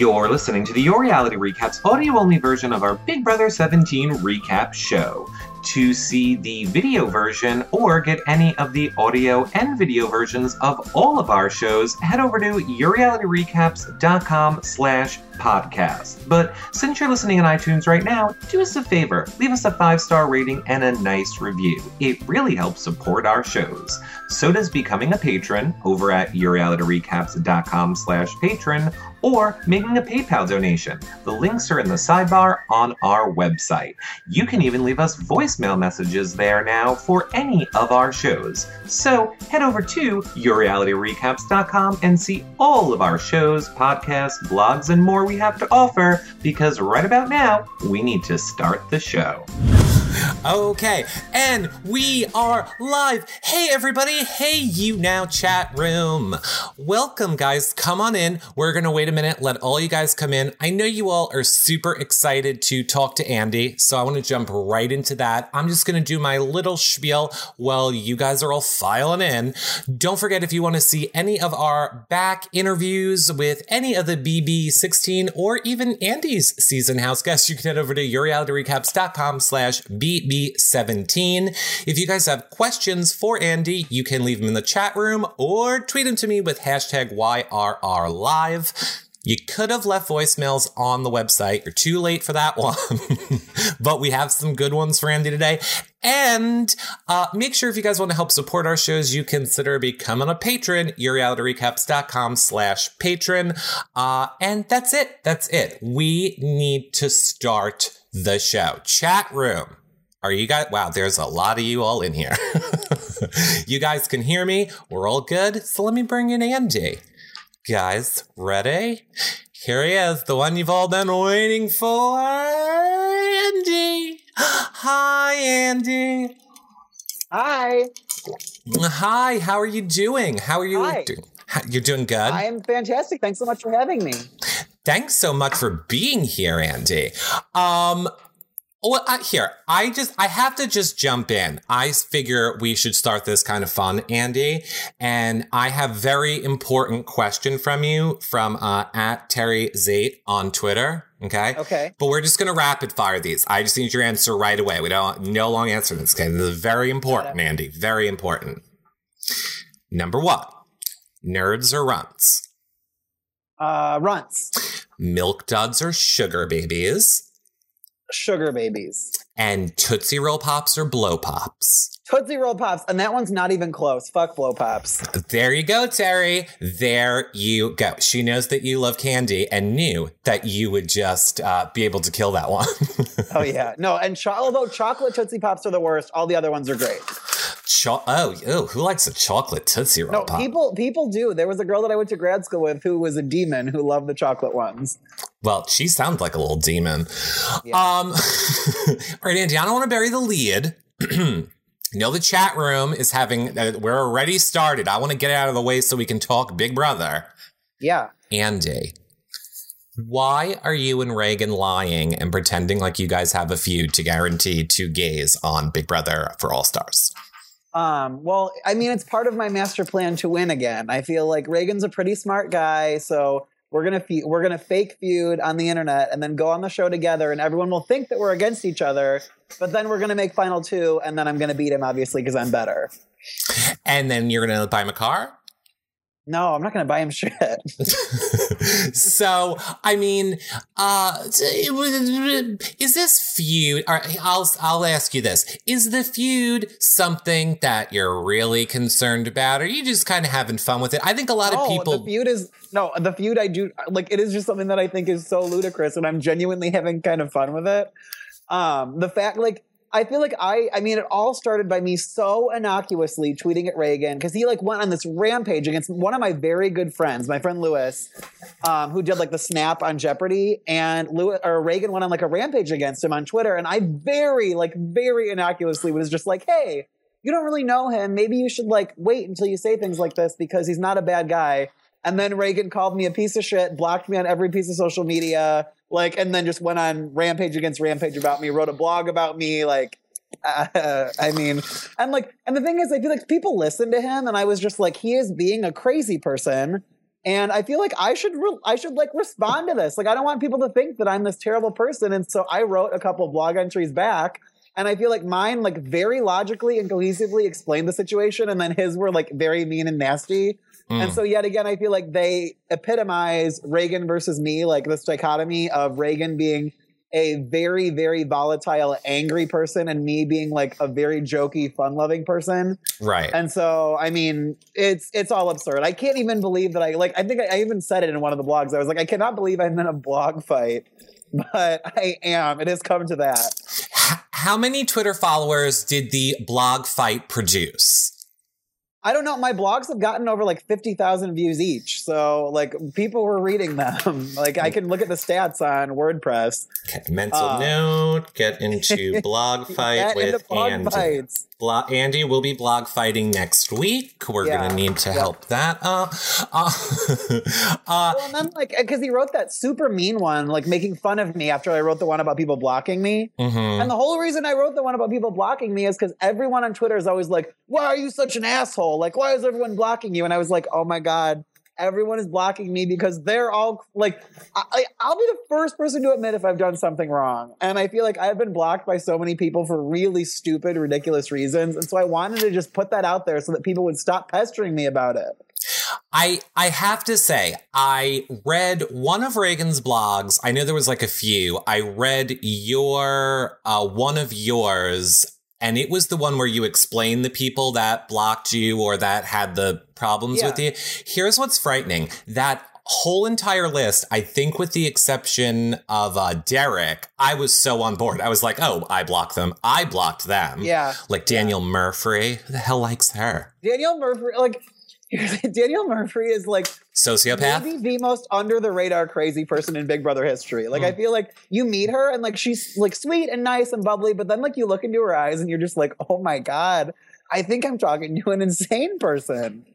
You're listening to the Your Reality Recaps audio only version of our Big Brother 17 recap show. To see the video version or get any of the audio and video versions of all of our shows, head over to yourrealityrecaps.com slash podcast. But since you're listening on iTunes right now, do us a favor, leave us a five-star rating and a nice review. It really helps support our shows. So does becoming a patron over at yourrealityrecaps.com slash patron or making a PayPal donation. The links are in the sidebar on our website. You can even leave us voicemail messages there now for any of our shows. So head over to yourrealityrecaps.com and see all of our shows, podcasts, blogs, and more we have to offer because right about now, we need to start the show. Okay, and we are live. Hey, everybody. Hey, you now, chat room. Welcome, guys. Come on in. We're going to wait a minute, let all you guys come in. I know you all are super excited to talk to Andy, so I want to jump right into that. I'm just going to do my little spiel while you guys are all filing in. Don't forget if you want to see any of our back interviews with any of the BB16 or even Andy's season house guests, you can head over to yourrealityrecaps.com slash BB17. If you guys have questions for Andy, you can leave them in the chat room or tweet them to me with hashtag YRRLive. You could have left voicemails on the website. You're too late for that one. but we have some good ones for Andy today. And uh, make sure if you guys want to help support our shows, you consider becoming a patron, yourrealityrecaps.com slash patron. Uh, and that's it. That's it. We need to start the show. Chat room. Are you guys? Wow, there's a lot of you all in here. you guys can hear me. We're all good. So let me bring in Andy. Guys, ready? Here he is, the one you've all been waiting for. Andy. Hi, Andy. Hi. Hi, how are you doing? How are you Hi. doing? You're doing good? I am fantastic. Thanks so much for having me. Thanks so much for being here, Andy. Um, well, I, here, I just, I have to just jump in. I figure we should start this kind of fun, Andy. And I have very important question from you from, uh, at Terry Zate on Twitter. Okay. Okay. But we're just going to rapid fire these. I just need your answer right away. We don't, no long answer in this case. This is very important, Andy. Very important. Number one, nerds or runts? Uh, runts. Milk duds or sugar babies? Sugar babies. and Tootsie Roll Pops or Blow Pops. Tootsie Roll Pops. And that one's not even close. Fuck Blow Pops. There you go, Terry. There you go. She knows that you love candy and knew that you would just uh, be able to kill that one. Oh, yeah. No, and cho- although chocolate Tootsie Pops are the worst, all the other ones are great. Cho- oh, oh, who likes a chocolate Tootsie Roll No, Pop? people people do. There was a girl that I went to grad school with who was a demon who loved the chocolate ones. well, she sounds like a little demon. Yeah. Um, all right, Andy, I don't want to bury the lead. you know, the chat room is having, uh, we're already started. I want to get it out of the way so we can talk Big Brother. Yeah. Andy, why are you and Ragan lying and pretending like you guys have a feud to guarantee two gays on Big Brother for All Stars? Um, well, I mean, it's part of my master plan to win again. I feel like Ragan's a pretty smart guy, so we're gonna fe- we're gonna fake feud on the internet and then go on the show together, and everyone will think that we're against each other. But then we're gonna make final two, and then I'm gonna beat him, obviously, because I'm better. And then you're to buy him a car? No, I'm not gonna buy him shit. so, I mean, uh, is this feud? All right, I'll I'll ask you this: Is the feud something that you're really concerned about, or are you just kind of having fun with it? I think a lot of people. the feud is no, the feud. I do like it is just something that I think is so ludicrous, and I'm genuinely having kind of fun with it. Um, the fact, like, I feel like I, I mean, it all started by me so innocuously tweeting at Ragan because he like went on this rampage against one of my very good friends, my friend Lewis, um, who did like the snap on Jeopardy, and Lewis or Ragan went on like a rampage against him on Twitter, and I very, like, very innocuously was just like, hey. You don't really know him. Maybe you should like wait until you say things like this because he's not a bad guy. And then Ragan called me a piece of shit, blocked me on every piece of social media, like, and then just went on rampage against rampage about me, wrote a blog about me, like, uh, I mean, and like, and the thing is, I feel like people listen to him, and I was just like, he is being a crazy person, And I feel like I should re- I should like respond to this. Like I don't want people to think that I'm this terrible person. And so I wrote a couple blog entries back. And I feel like mine like very logically and cohesively explained the situation, and then his were like very mean and nasty. And Mm. so yet again, I feel like they epitomize Ragan versus me, like this dichotomy of Ragan being a very, very volatile, angry person, and me being like a very jokey, fun-loving person. Right. And so, I mean, it's it's all absurd. I can't even believe that I like. I think I, I even said it in one of the blogs. I was like, I cannot believe I'm in a blog fight, but I am. It has come to that. How many Twitter followers did the blog fight produce? I don't know. My blogs have gotten over like fifty thousand views each, so like people were reading them. like I can look at the stats on WordPress. Mental Uh, note. Get into blog fight with into blog Andy. fights. Blo- Andy will be blog fighting next week. We're Yeah. gonna need to Yep. help that up. Uh, uh, Well, and then like because he wrote that super mean one, like making fun of me after I wrote the one about people blocking me. mhm. And the whole reason I wrote the one about people blocking me is because everyone on Twitter is always like, "Why are you such an asshole? Like, why is everyone blocking you?" And I was like, "Oh my god." Everyone is blocking me because they're all like, I, I- I'll be the first person to admit if I've done something wrong. And I feel like I've been blocked by so many people for really stupid, ridiculous reasons. And so I wanted to just put that out there so that people would stop pestering me about it. I I have to say, I read one of Ragan's blogs. I know there was like a few. I read your uh, one of yours, and it was the one where you explain the people that blocked you or that had the problems Yeah. with you. Here's what's frightening: that whole entire list. I think, with the exception of uh, Derek, I was so on board. I was like, "Oh, I blocked them. I blocked them." Yeah. Like Danielle Murphy. Who the hell likes her? Danielle Murphy, like, Danielle Murphy is like Sociopath. maybe the most under the radar crazy person in Big Brother history. Like I feel like you meet her and like she's like sweet and nice and bubbly, but then like you look into her eyes and you're just like, oh my god, I think I'm talking to an insane person.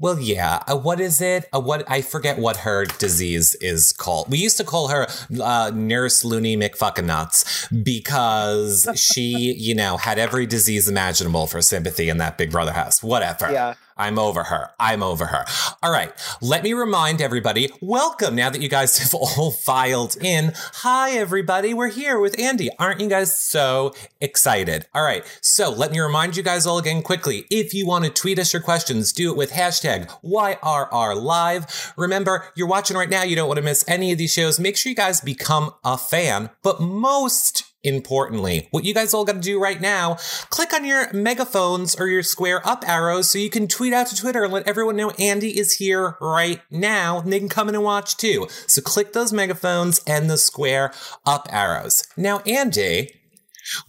Well, yeah. Uh, what is it? Uh, what I forget what her disease is called. We used to call her uh, Nurse Looney McFucking Nuts because she, you know, had every disease imaginable for sympathy in that Big Brother house. Whatever. Yeah. I'm over her. I'm over her. All right. Let me remind everybody welcome now that you guys have all filed in. Hi, everybody. We're here with Andy. Aren't you guys so excited? All right. So let me remind you guys all again quickly. If you want to tweet us your questions, do it with hashtag YRRLive. Remember, you're watching right now. You don't want to miss any of these shows. Make sure you guys become a fan. But most importantly, what you guys all got to do right now, click on your megaphones or your square up arrows so you can tweet out to Twitter and let everyone know Andy is here right now and they can come in and watch too. So click those megaphones and the square up arrows. Now, Andy,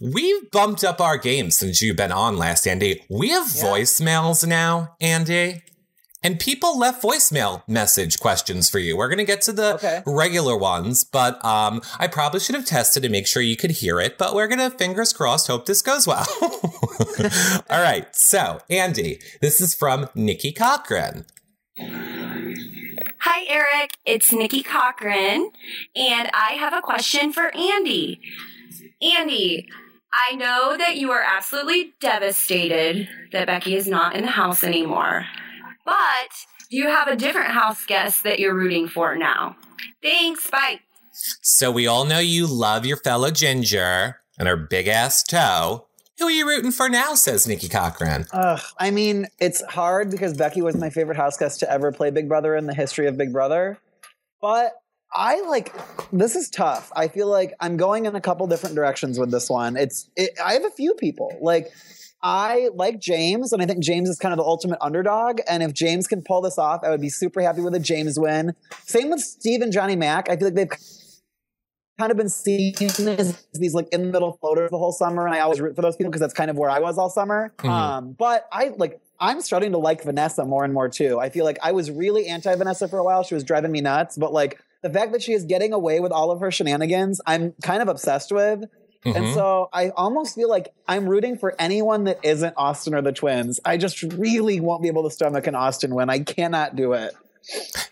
we've bumped up our game since you've been on last, Andy. We have Yeah. voicemails now, Andy. And people left voicemail message questions for you. We're going to get to the Okay. regular ones, but um, I probably should have tested to make sure you could hear it. But we're going to, fingers crossed, hope this goes well. All right. So, Andy, this is from Nikki Cochran. Hi, Eric. It's Nikki Cochran, and I have a question for Andy. Andy, I know that you are absolutely devastated that Becky is not in the house anymore, but do you have a different house guest that you're rooting for now? Thanks. Bye. So, we all know you love your fellow Ginger and her big ass toe. Who are you rooting for now? Says Nikki Cochran. Ugh, I mean, it's hard because Becky was my favorite house guest to ever play Big Brother in the history of Big Brother. But I like this is tough. I feel like I'm going in a couple different directions with this one. It's it, I have a few people like I like James, and I think James is kind of the ultimate underdog. And if James can pull this off, I would be super happy with a James win. Same with Steve and Johnny Mac. I feel like they've kind of been seen as these like in the middle floaters the whole summer, and I always root for those people because that's kind of where I was all summer. Mhm. Um, but I like I'm starting to like Vanessa more and more too. I feel like I was really anti Vanessa for a while. She was driving me nuts, but like the fact that she is getting away with all of her shenanigans, I'm kind of obsessed with. And Mhm. so I almost feel like I'm rooting for anyone that isn't Austin or the twins. I just really won't be able to stomach an Austin win. I cannot do it.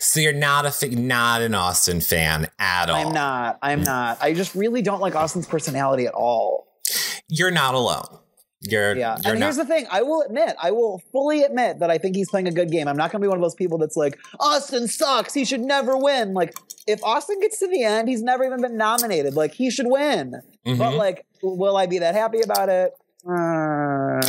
So, you're not a not an Austin fan at all. I'm not. I'm not. I just really don't like Austin's personality at all. You're not alone. You're, Yeah, you're and not. here's the thing: I will admit, I will fully admit that I think he's playing a good game. I'm not going to be one of those people that's like, Austin sucks. He should never win. Like, if Austin gets to the end, he's never even been nominated. Like, he should win. But Mhm. like, will I be that happy about it? Uh,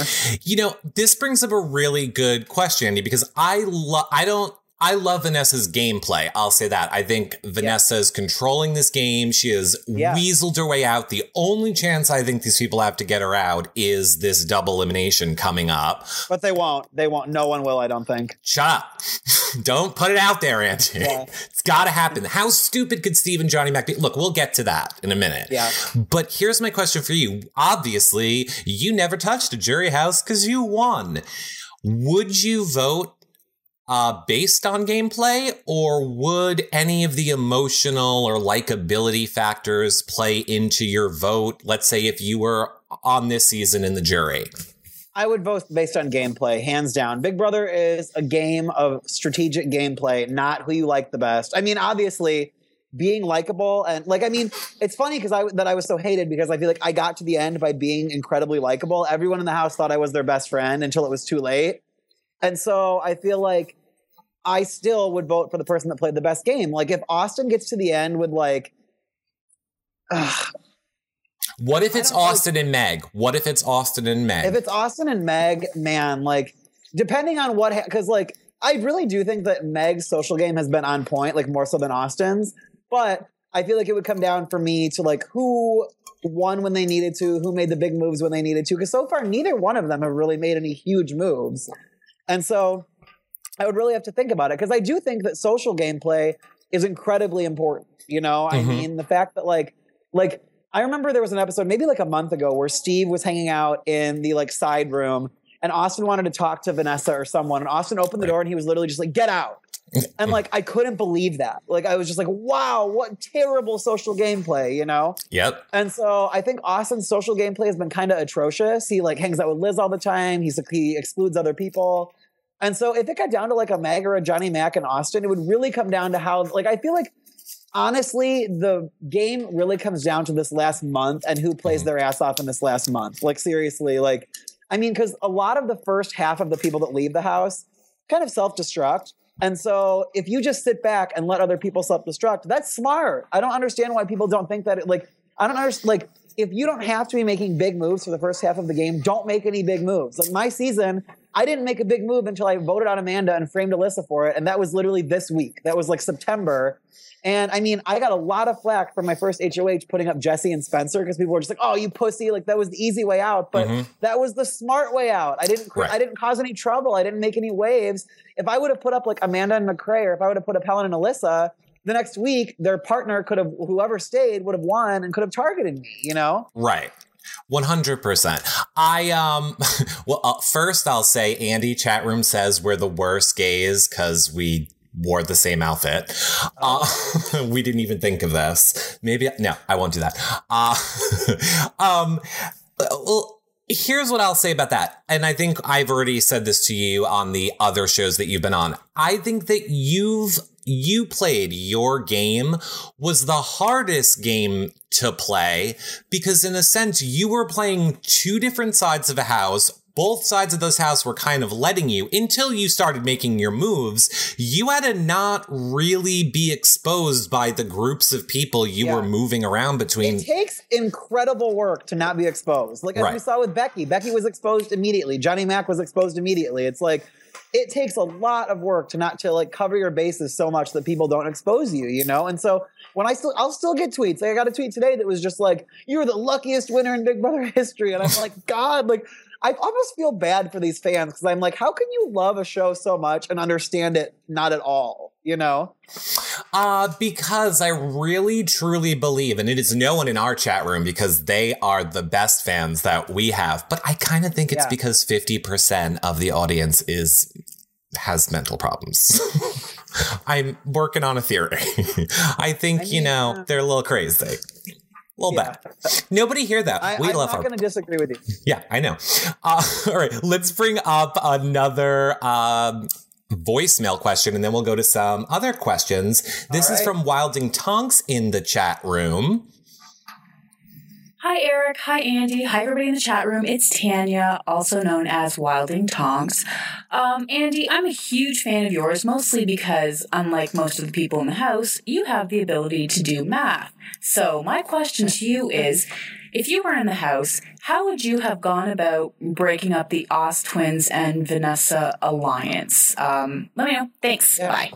You know, this brings up a really good question, Andy, because I love, I don't, I love Vanessa's gameplay. I'll say that. I think Vanessa is controlling this game. She has Yeah. weaseled her way out. The only chance I think these people have to get her out is this double elimination coming up. but they won't. They won't. No one will. I don't think. Shut up. don't put it out there, Andy. Yeah. It's got to happen. How stupid could Steve and Johnny Mac be? Look, we'll get to that in a minute. Yeah. But here's my question for you. Obviously, you never touched a jury house because you won. Would you vote uh, based on gameplay, or would any of the emotional or likability factors play into your vote? Let's say if you were on this season in the jury. I would vote based on gameplay, hands down. Big Brother is a game of strategic gameplay, not who you like the best. I mean, obviously, being likable and like, I mean, it's funny because I that I was so hated because I feel like I got to the end by being incredibly likable. Everyone in the house thought I was their best friend until it was too late, and so I feel like I still would vote for the person that played the best game. Like, if Austin gets to the end with like. ugh, What if it's don't like- Austin and Meg? What if it's Austin and Meg? If it's Austin and Meg, man, like depending on what, because like I really do think that Meg's social game has been on point, like more so than Austin's. But I feel like it would come down for me to like who won when they needed to, who made the big moves when they needed to. Because so far, neither one of them have really made any huge moves, and so I would really have to think about it because I do think that social gameplay is incredibly important. You know, I Mhm. mean, the fact that like like I remember there was an episode maybe like a month ago where Steve was hanging out in the like side room and Austin wanted to talk to Vanessa or someone and Austin opened the door and he was literally just like get out. And like I couldn't believe that. Like I was just like wow, what terrible social gameplay, you know? yep. And so I think Austin's social gameplay has been kind of atrocious. He like hangs out with Liz all the time. He's he excludes other people. And so if it got down to like a Meg or a Johnny Mac in Austin, it would really come down to how like I feel like honestly the game really comes down to this last month and who plays mm-hmm. their ass off in this last month. Like seriously, like I mean cuz a lot of the first half of the people that leave the house kind of self-destruct. And so if you just sit back and let other people self-destruct, that's smart. I don't understand why people don't think that it like I don't understand like if you don't have to be making big moves for the first half of the game, don't make any big moves. Like my season, I didn't make a big move until I voted on Amanda and framed Elissa for it, and that was literally this week. That was like September. And I mean, I got a lot of flack from my first HOH putting up Jesse and Spencer because people were just like, "Oh, you pussy!" Like that was the easy way out, but Mhm. that was the smart way out. I didn't, Right. I didn't cause any trouble. I didn't make any waves. If I would have put up like Amanda and McCrae, or if I would have put up Helen and Elissa, the next week their partner could have, whoever stayed, would have won and could have targeted me. You know? Right. 100%. I, um, well, uh, first I'll say Andy chat room says we're the worst gays because we wore the same outfit. Uh, we didn't even think of this. Maybe, no, I won't do that. Uh, um, well, here's what I'll say about that. And I think I've already said this to you on the other shows that you've been on. I think that you've you played your game was the hardest game to play because in a sense you were playing two different sides of a house both sides of this house were kind of letting you until you started making your moves. You had to not really be exposed by the groups of people you Yeah. were moving around between. It takes incredible work to not be exposed. Like as we saw with Becky. Becky was exposed immediately. Johnny Mac was exposed immediately. It's like it takes a lot of work to not to like cover your bases so much that people don't expose you, you know? And so when I still I'll still get tweets. Like I got a tweet today that was just like, You're the luckiest winner in Big Brother history. And I'm like, God, like I almost feel bad for these fans because I'm like, how can you love a show so much and understand it not at all? You know? Uh, because I really truly believe, and it is no one in our chat room because they are the best fans that we have, but I kind of think it's Yeah. because 50% of the audience is has mental problems. I'm working on a theory. I think, I you know, they're a little crazy. A little Yeah. bit. Nobody hear that. I, we I'm love not our gonna disagree with you. yeah, I know. Uh, all right, let's bring up another um, voicemail question and then we'll go to some other questions. This All is from Wilding Tonks in the chat room. Hi, Eric. Hi, Andy. Hi, everybody in the chat room. It's Tanya, also known as Wilding Tonks. Um, Andy, I'm a huge fan of yours, mostly because, unlike most of the people in the house, you have the ability to do math. So, my question to you is if you were in the house, how would you have gone about breaking up the Austwins and Vanessa alliance? Um, let me know. Thanks. Yeah. Bye.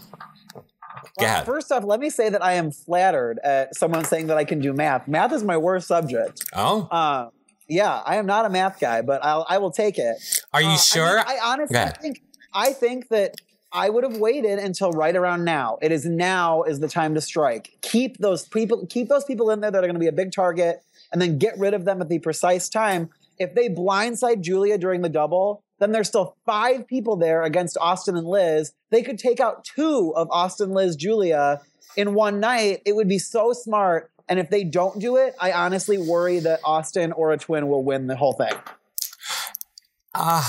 Go ahead. First off, let me say that I am flattered at someone saying that I can do math. Math is my worst subject. Oh, Uh, yeah, I am not a math guy, but I'll, I will take it. are you Uh, I sure? mean, I, honestly Go think I think that I would have waited until right around now. It is now is the time to strike. Keep those people keep those people in there that are going to be a big target and then get rid of them at the precise time. If they blindside Julia during the double, then there's still five people there against Austin and Liz. They could take out two of Austin, Liz, Julia in one night. It would be so smart. And if they don't do it, I honestly worry that Austin or a twin will win the whole thing. Uh,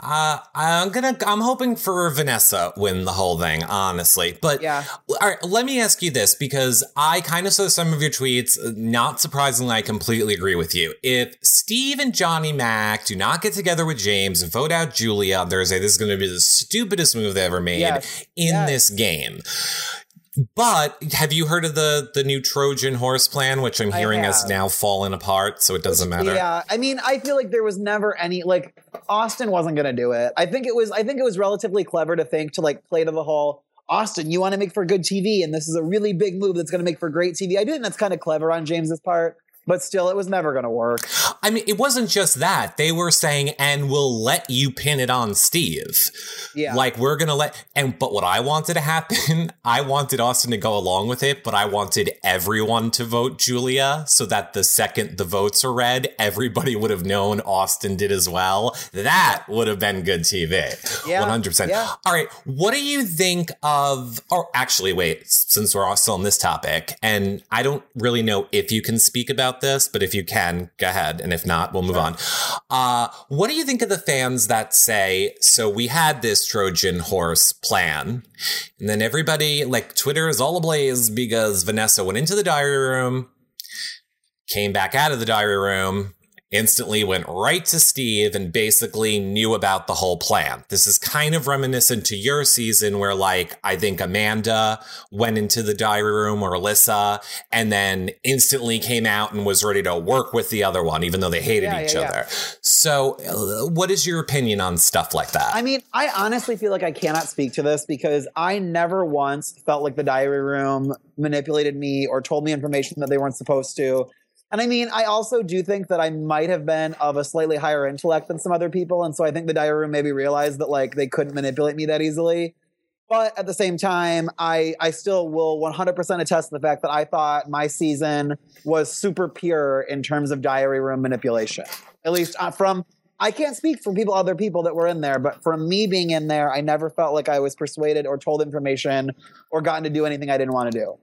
uh, I'm gonna. I'm hoping for Vanessa win the whole thing, honestly. But Yeah. all right, let me ask you this because I kind of saw some of your tweets. Not surprisingly, I completely agree with you. If Steve and Johnny Mac do not get together with James and vote out Julia on Thursday, this is going to be the stupidest move they ever made Yes. in Yes. this game. But have you heard of the the new Trojan horse plan, which I'm hearing has now fallen apart, so it doesn't matter. Yeah, I mean, I feel like there was never any like Austin wasn't going to do it. I think it was I think it was relatively clever to think to like play to the whole Austin, you want to make for good TV and this is a really big move that's going to make for great TV. I do think that's kind of clever on James's part, but still it was never going to work. I mean, it wasn't just that. They were saying, and we'll let you pin it on Steve. Yeah. Like, we're going to let, and, but what I wanted to happen, I wanted Austin to go along with it, but I wanted everyone to vote Julia so that the second the votes are read, everybody would have known Austin did as well. That would have been good TV. Yeah. 100%. Yeah. All right. What do you think of, or actually, wait, since we're all still on this topic, and I don't really know if you can speak about this, but if you can, go ahead. And if not, we'll move on. Uh, what do you think of the fans that say, so we had this Trojan horse plan, and then everybody, like Twitter is all ablaze because Vanessa went into the diary room, came back out of the diary room, instantly went right to Steve and basically knew about the whole plan. This is kind of reminiscent to your season where like I think Amanda went into the diary room or Elissa and then instantly came out and was ready to work with the other one even though they hated Yeah, each yeah, yeah. other. So uh, what is your opinion on stuff like that? I mean, I honestly feel like I cannot speak to this because I never once felt like the diary room manipulated me or told me information that they weren't supposed to. And I mean, I also do think that I might have been of a slightly higher intellect than some other people. And so I think the diary room maybe realized that like they couldn't manipulate me that easily. But at the same time, I, I still will 100% attest to the fact that I thought my season was super pure in terms of diary room manipulation. At least uh, from I can't speak for people, other people that were in there, but from me being in there, I never felt like I was persuaded or told information or gotten to do anything I didn't want to do.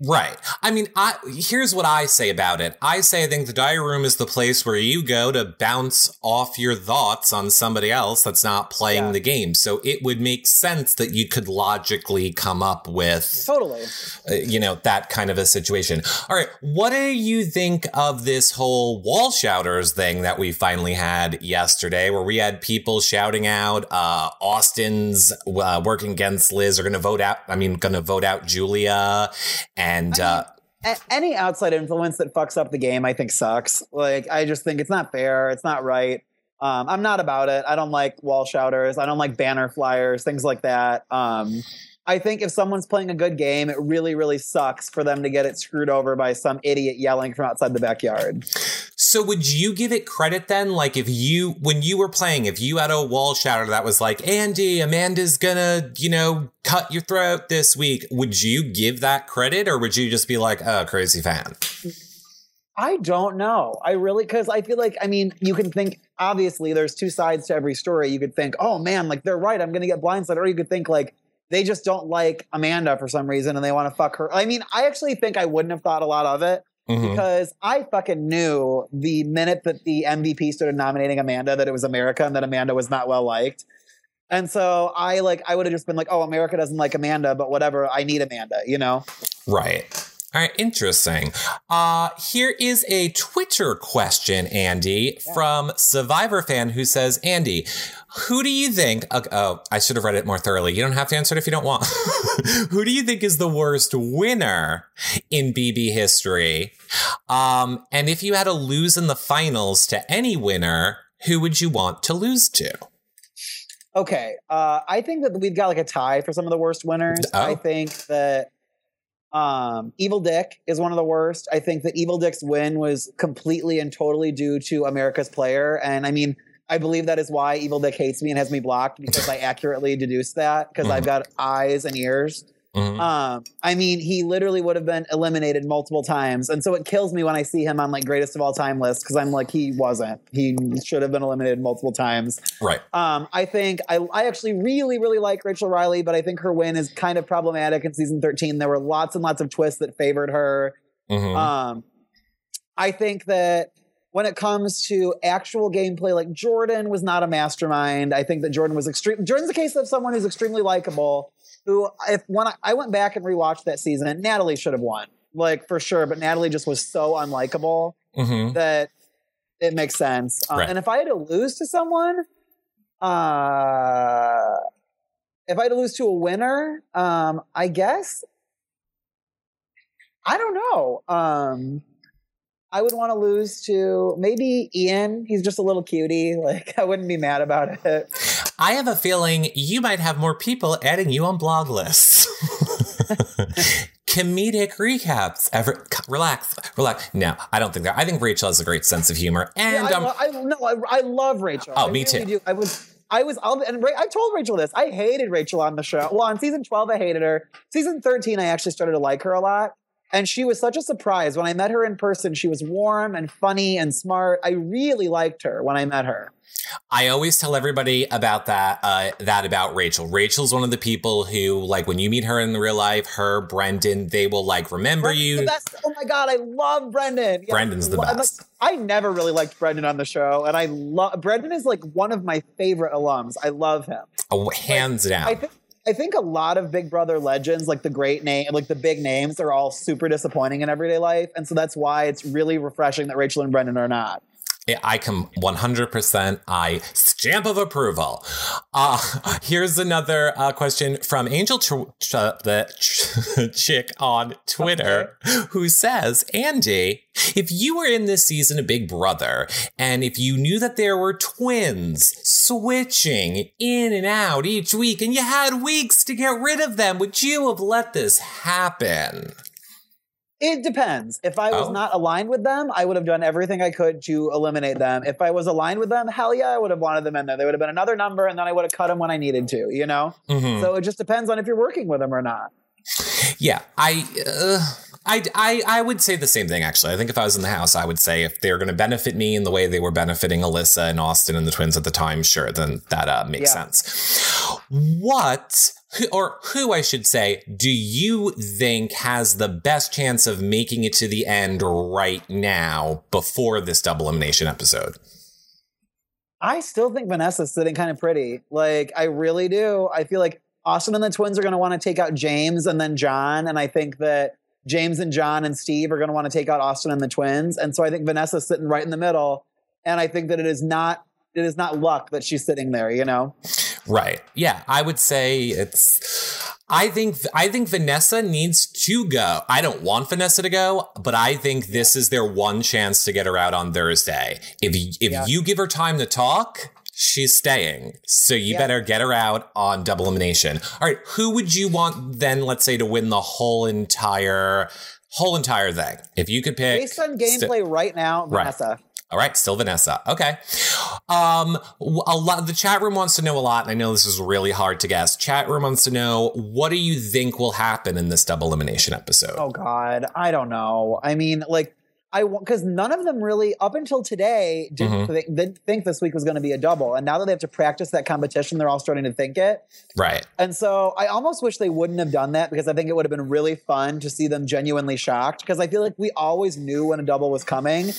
Right. I mean, I here's what I say about it. I say I think the diary room is the place where you go to bounce off your thoughts on somebody else that's not playing Yeah. the game. So it would make sense that you could logically come up with Totally. uh, you know, that kind of a situation. All right. What do you think of this whole wall shouters thing that we finally had yesterday, where we had people shouting out, uh, Austin's uh, working against Liz are going to vote out, I mean, going to vote out Julia. And, uh, A- any outside influence that fucks up the game, I think sucks. Like, I just think it's not fair. It's not right. Um, I'm not about it. I don't like wall shouters. I don't like banner flyers, things like that. Um, I think if someone's playing a good game, it really, really sucks for them to get it screwed over by some idiot yelling from outside the backyard. So would you give it credit then? Like if you, when you were playing, if you had a wall shouter that was like, Andy, Amanda's gonna, you know, cut your throat this week, would you give that credit or would you just be like, oh, crazy fan? I don't know. I really because I feel like I mean you can think obviously there's two sides to every story. You could think, oh man, like they're right. I'm gonna get blindsided, or you could think like they just don't like Amanda for some reason and they want to fuck her. I mean, I actually think I wouldn't have thought a lot of it Mhm. because I fucking knew the minute that the MVP started nominating Amanda that it was America and that Amanda was not well liked. And so I like I would have just been like, oh, America doesn't like Amanda, but whatever. I need Amanda, you know. Right. All right, interesting. Uh, here is a Twitter question, Andy, from Survivor fan who says, Andy, who do you think? Uh, oh, I should have read it more thoroughly. You don't have to answer it if you don't want. who do you think is the worst winner in BB history? Um, and if you had to lose in the finals to any winner, who would you want to lose to? Okay, uh, I think that we've got like a tie for some of the worst winners. Oh. I think that um, Evil Dick is one of the worst. I think that Evil Dick's win was completely and totally due to America's player, and I mean, I believe that is why Evil Dick hates me and has me blocked because I accurately deduced that because I've got eyes and ears. Mhm. Um, I mean, he literally would have been eliminated multiple times, and so it kills me when I see him on like greatest of all time list because I'm like, he wasn't. He should have been eliminated multiple times. Right. Um, I think I, I actually really, really like Rachel Reilly, but I think her win is kind of problematic in season 13. There were lots and lots of twists that favored her. Mhm. Um, I think that when it comes to actual gameplay, like Jordan was not a mastermind. I think that Jordan was extreme. Jordan's a case of someone who's extremely likable. Who, if when I, I went back and rewatched that season, and Natalie should have won, like for sure, but Natalie just was so unlikable Mhm. that it makes sense. Um, Right. And if I had to lose to someone, uh, if I had to lose to a winner, um, I guess I don't know. Um, I would want to lose to maybe Ian. He's just a little cutie. Like I wouldn't be mad about it. I have a feeling you might have more people adding you on blog lists. Comedic recaps. Ever relax, relax. No, I don't think that. I think Rachel has a great sense of humor, and Yeah, I, um, I, no, I, I love Rachel. Oh, I me really too. do. I was, I was, and Ra- I told Rachel this. I hated Rachel on the show. Well, on season twelve, I hated her. Season thirteen, I actually started to like her a lot, and she was such a surprise when I met her in person. She was warm and funny and smart. I really liked her when I met her. I always tell everybody about that. Uh, that about Rachel. Rachel's one of the people who, like, when you meet her in real life, her Brendan, they will like remember Brendan's you. the best. Oh my god, I love Brendan. Yeah, Brendan's the lo- I'm like- best. I never really liked Brendan on the show, and I love Brendan is like one of my favorite alums. I love him. Oh, hands down. I think I think a lot of Big Brother legends, like the great name, like the big names, are all super disappointing in everyday life, and so that's why it's really refreshing that Rachel and Brendan are not. I can 100% I stamp of approval. Uh, here's another uh, question from Angel Ch- Ch- the Ch- chick on Twitter who says, Andy, if you were in this season of Big Brother and if you knew that there were twins switching in and out each week and you had weeks to get rid of them, would you have let this happen? It depends. If I was Oh. not aligned with them, I would have done everything I could to eliminate them. If I was aligned with them, hell yeah, I would have wanted them in there. They would have been another number, and then I would have cut them when I needed to. You know. Mhm. So it just depends on if you're working with them or not. Yeah, I, uh, I, I, I would say the same thing. Actually, I think if I was in the house, I would say if they're going to benefit me in the way they were benefiting Alyssa and Austin and the twins at the time, sure, then that uh, makes Yeah. sense. What, who- or who I should say, do you think has the best chance of making it to the end right now before this double elimination episode? I still think Vanessa's sitting kind of pretty. Like, I really do. I feel like Austin and the twins are going to want to take out James and then John. And I think that James and John and Steve are going to want to take out Austin and the twins. And so I think Vanessa's sitting right in the middle. And I think that it is not. It is not luck that she's sitting there, you know? Right. Yeah, I would say it's I think I think Vanessa needs to go. I don't want Vanessa to go, but I think this is their one chance to get her out on Thursday. If if Yeah. you give her time to talk, she's staying. So you Yeah. better get her out on double elimination. All right, who would you want then let's say to win the whole entire whole entire thing? If you could pick Based on st- gameplay right now, Right. All right, still Vanessa. Okay. Um, a lot. The chat room wants to know a lot, and I know this is really hard to guess. Chat room wants to know what do you think will happen in this double elimination episode? Oh God, I don't know. I mean, like, I want because none of them really up until today didn't, mm-hmm. think, didn't think this week was going to be a double, and now that they have to practice that competition, they're all starting to think it. Right. And so I almost wish they wouldn't have done that because I think it would have been really fun to see them genuinely shocked. Because I feel like we always knew when a double was coming.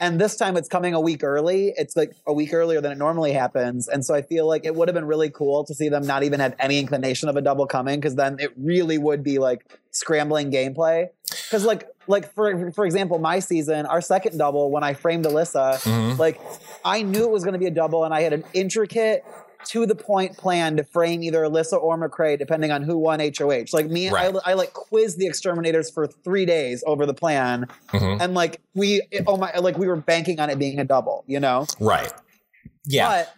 And this time it's coming a week early. It's like a week earlier than it normally happens. And so I feel like it would have been really cool to see them not even have any inclination of a double coming because then it really would be like scrambling gameplay. Because like like for for example, my season, our second double when I framed Elissa, Mhm. like I knew it was going to be a double, and I had an intricate. To the point plan to frame either Elissa or McCrae, depending on who won HOH. Like me, Right. I, I like quizzed the exterminators for three days over the plan, Mhm. and like we, oh my, like we were banking on it being a double, you know. Right. Yeah. But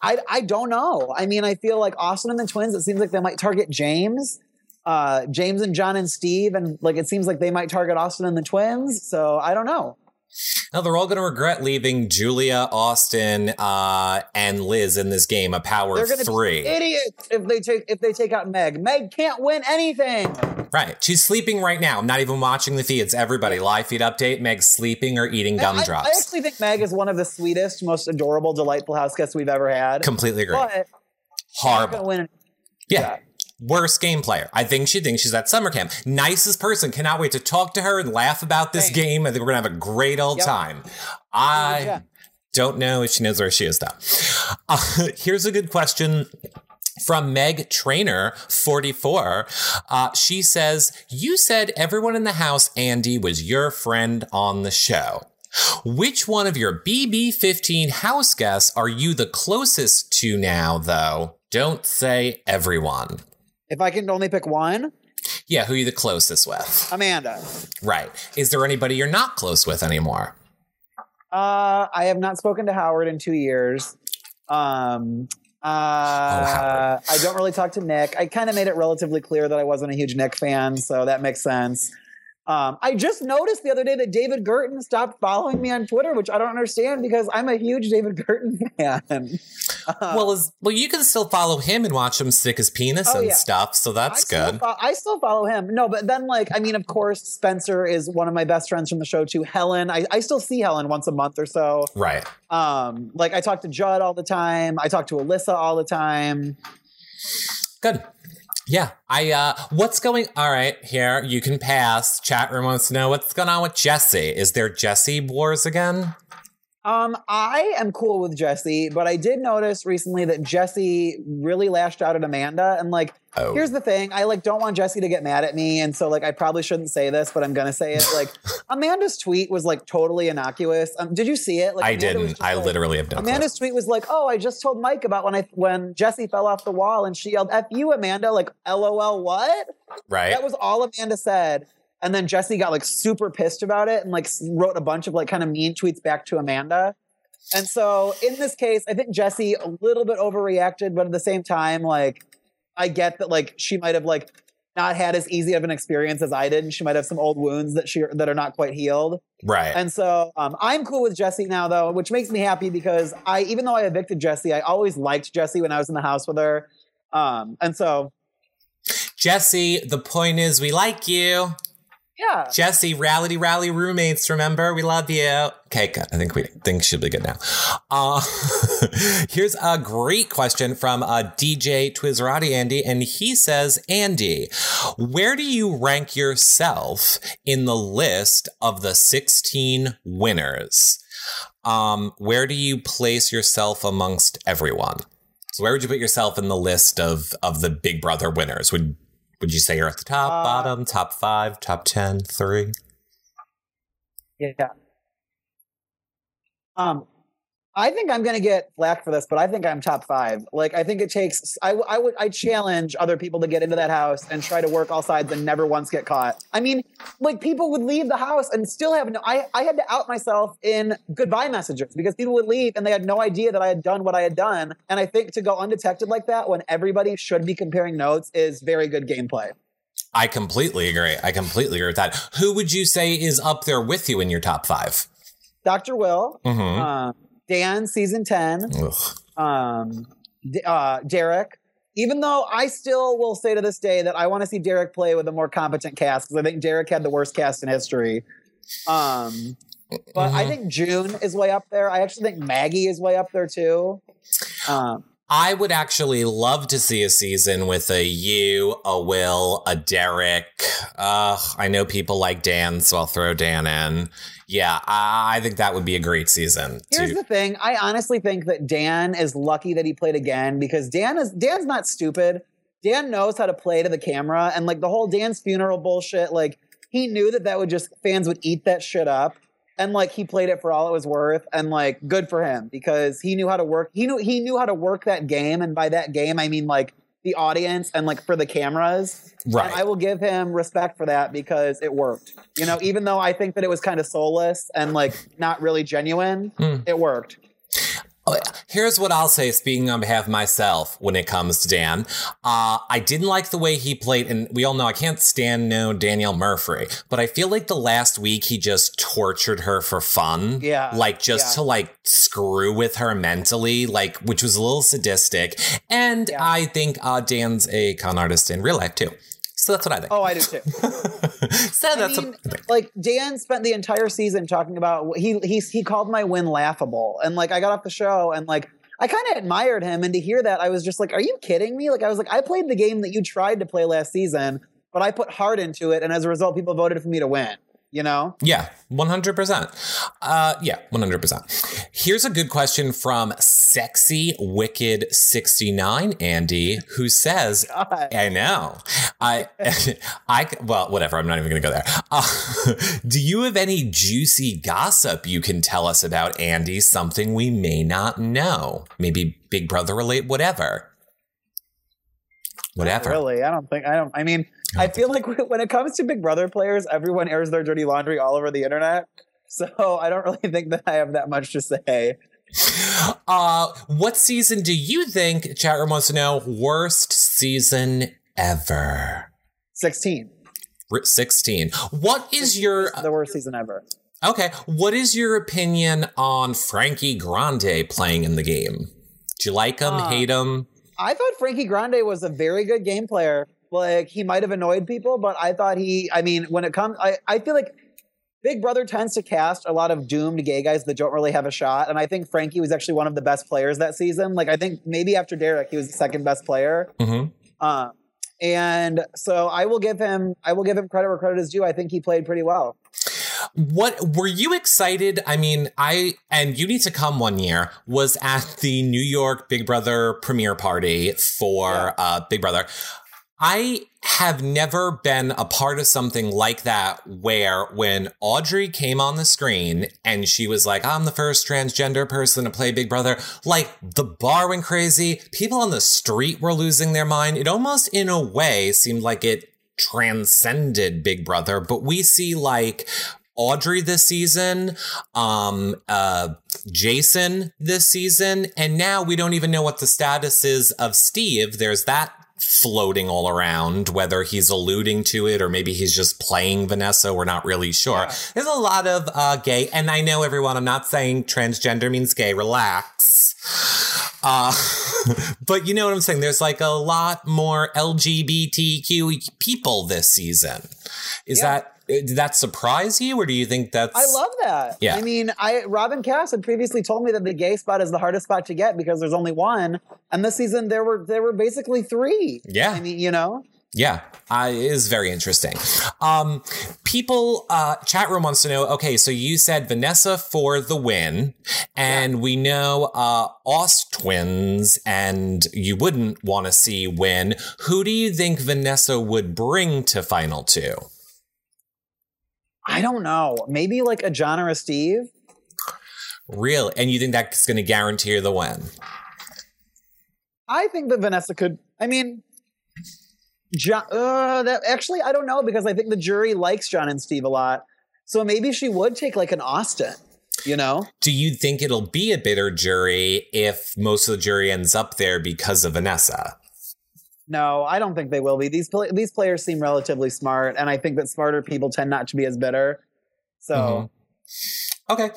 I I don't know. I mean, I feel like Austin and the twins. It seems like they might target James, uh, James and John and Steve, and like it seems like they might target Austin and the twins. So I don't know. Now they're all going to regret leaving Julia, Austin, uh, and Liz in this game. A power They're gonna three. be idiots if they take if they take out Meg. Meg can't win anything. Right. She's sleeping right now. I'm not even watching the feeds. Everybody, live feed update. Meg's sleeping or eating gumdrops. I actually think Meg is one of the sweetest, most adorable, delightful house guests we've ever had. Completely agree. But Horrible. win. Yeah. Worst game player. I think she thinks she's at summer camp. Nicest person. Cannot wait to talk to her and laugh about this game. I think we're gonna have a great old Yep. time. I Yeah. don't know if she knows where she is though. Uh, here's a good question from Meg Trainer 44. Uh, she says, "You said everyone in the house, Andy, was your friend on the show." Which one of your BB15 house guests are you the closest to now, though? Don't say everyone. If I can only pick one, Yeah, who are you the closest with? Amanda. Right. Is there anybody you're not close with anymore? Uh, I have not spoken to Howard in two years. Um, uh, Howard. I don't really talk to Nick. I kind of made it relatively clear that I wasn't a huge Nick fan, so that makes sense. Um, I just noticed the other day that David Girton stopped following me on Twitter, which I don't understand because I'm a huge David Girton fan. well, is, well, you can still follow him and watch him stick his penis Oh, and yeah. stuff, so I that's still good. fo- I still follow him. No, but then like I mean, of course, Spencer is one of my best friends from the show too. Helen, I, I still see Helen once a month or so. right. Um, like I talk to Judd all the time. I talk to Elissa all the time. Good. Yeah. I uh what's going all right, here, you can pass. Chat room wants to know what's going on with Jesse. Is there Jesse Wars again? Um, I am cool with Jesse, but I did notice recently that Jesse really lashed out at Amanda. And like, Oh. here's the thing: I like don't want Jesse to get mad at me, and so like I probably shouldn't say this, but I'm gonna say it. Like, Amanda's tweet was like totally innocuous. Um, did you see it? Like, I Amanda didn't. I like- literally have done. Amanda's tweet was like, "Oh, I just told Mike about when I when Jesse fell off the wall and she yelled "F you, Amanda!" Like, "LOL, what?" Right? That was all Amanda said. And then Jesse got like super pissed about it and like wrote a bunch of like kind of mean tweets back to Amanda. And so in this case, I think Jesse a little bit overreacted, but at the same time, like I get that like she might have like not had as easy of an experience as I did, and she might have some old wounds that she that are not quite healed. right. And so um, I'm cool with Jesse now, though, which makes me happy because I, even though I evicted Jesse, I always liked Jesse when I was in the house with her. Um, and so, Jesse, the point is we like you. Yeah, Jesse, rally, rally roommates, remember? We love you. Okay, good. I think we think should be good now. Uh, here's a great question from uh, DJ Twizerati Andy, and he says, Andy, where do you rank yourself in the list of the 16 winners? Um, where do you place yourself amongst everyone? So where would you put yourself in the list of of the Big Brother winners? Would would you say you're at the top, Uh, bottom, top five, top ten, three? yeah. Um, I think I'm going to get flack for this, but I think I'm top five. Like, I think it takes, I would, I challenge other people to get into that house and try to work all sides and never once get caught. I mean, like, people would leave the house and still have no, I, I had to out myself in goodbye messages because people would leave and they had no idea that I had done what I had done. And I think to go undetected like that when everybody should be comparing notes is very good gameplay. I completely agree. I completely agree with that. Who would you say is up there with you in your top five? Dr. Will, Mm-hmm. um, Dan, season 10. Ugh. um, uh, Derek. Even though I still will say to this day that I want to see Derek play with a more competent cast because I think Derek had the worst cast in history. Um, but I Mhm. think Jun is way up there. I actually think Maggie is way up there too. Um, I would actually love to see a season with a you, a Will, a Derek. Uh, I know people like Dan, so I'll throw Dan in. Yeah, I, I think that would be a great season. here's to- the thing: I honestly think that Dan is lucky that he played again because Dan is Dan's not stupid. Dan knows how to play to the camera, and like the whole Dan's funeral bullshit, like. he knew that that would just fans would eat that shit up. And like he played it for all it was worth, and like good for him because he knew how to work. He knew he knew how to work that game, and by that game I mean like the audience and like for the cameras. Right. And I will give him respect for that because it worked. You know, even though I think that it was kind of soulless and like not really genuine, hmm. it worked. Here's what I'll say, speaking on behalf of myself, when it comes to Dan. Uh, I didn't like the way he played, and we all know I can't stand no Danielle Murphy, but I feel like the last week he just tortured her for fun. Yeah, Like just yeah. to like screw with her mentally, like, which was a little sadistic. And Yeah. I think uh, Dan's a con artist in real life too. So that's what I think. Oh, I do too. so I that's mean, a, like Dan spent the entire season talking about he he he called my win laughable, and like I got off the show and like I kind of admired him, and to hear that I was just like, are you kidding me? Like I was like, I played the game that you tried to play last season, but I put heart into it, and as a result, people voted for me to win. You know? Yeah, 100%. Uh, yeah, 100%. Here's a good question from Sexy Wicked 69, Andy, who says, God. I know. I, I, well, whatever. I'm not even going to go there. Uh, do you have any juicy gossip you can tell us about Andy? Something we may not know? Maybe Big Brother relate, whatever. Whatever. Really? I don't think I don't. I mean, I feel like when it comes to Big Brother players, everyone airs their dirty laundry all over the internet. So I don't really think that I have that much to say. Uh, what season do you think, chat room wants to know, worst season ever? Sixteen, R- 16. What is your, the worst season ever. okay, what is your opinion on Frankie Grande playing in the game? Do you like him, Uh, hate him? I thought Frankie Grande was a very good game player. Like he might have annoyed people, but I thought he. I mean, when it comes, I I feel like Big Brother tends to cast a lot of doomed gay guys that don't really have a shot, and I think Frankie was actually one of the best players that season. Like I think maybe after Derek, he was the second best player. hmm Uh, and so I will give him I will give him credit where credit is due. I think he played pretty well. What were you excited? I mean, I and you need to come one year was at the New York Big Brother premiere party for Yeah. uh, Big Brother. I have never been a part of something like that where when Audrey came on the screen and she was like, I'm the first transgender person to play Big Brother, like the bar went crazy. People on the street were losing their mind. It almost, in a way, seemed like it transcended Big Brother, but we see like Audrey this season, um, uh, Jason this season, and now we don't even know what the status is of Steve. There's that floating all around, whether he's alluding to it or maybe he's just playing Vanessa. We're not really sure. There's a lot of uh, gay, and I know everyone, I'm not saying transgender means gay, relax. Uh, but you know what I'm saying? There's like a lot more LGBTQ people this season. Is Yeah. that, did that surprise you or do you think that's. I love that. Yeah. I mean, I Robyn Kass had previously told me that the gay spot is the hardest spot to get because there's only one, and this season there were there were basically three. Yeah. I mean, you know, Yeah, uh, it is very interesting. Um, people, uh, chat room wants to know. Okay, so you said Vanessa for the win, and we know uh, Austwins, and you wouldn't want to see win. Who do you think Vanessa would bring to final two? I don't know. Maybe like a John or a Steve. Real. and you think that's going to guarantee the win? I think that Vanessa could. I mean, John. Uh, that actually, I don't know because I think the jury likes John and Steve a lot. So maybe she would take like an Austin. You know, Do you think it'll be a bitter jury if most of the jury ends up there because of Vanessa? No, I don't think they will be. These pla- these players seem relatively smart, and I think that smarter people tend not to be as bitter. So. Mhm. Okay.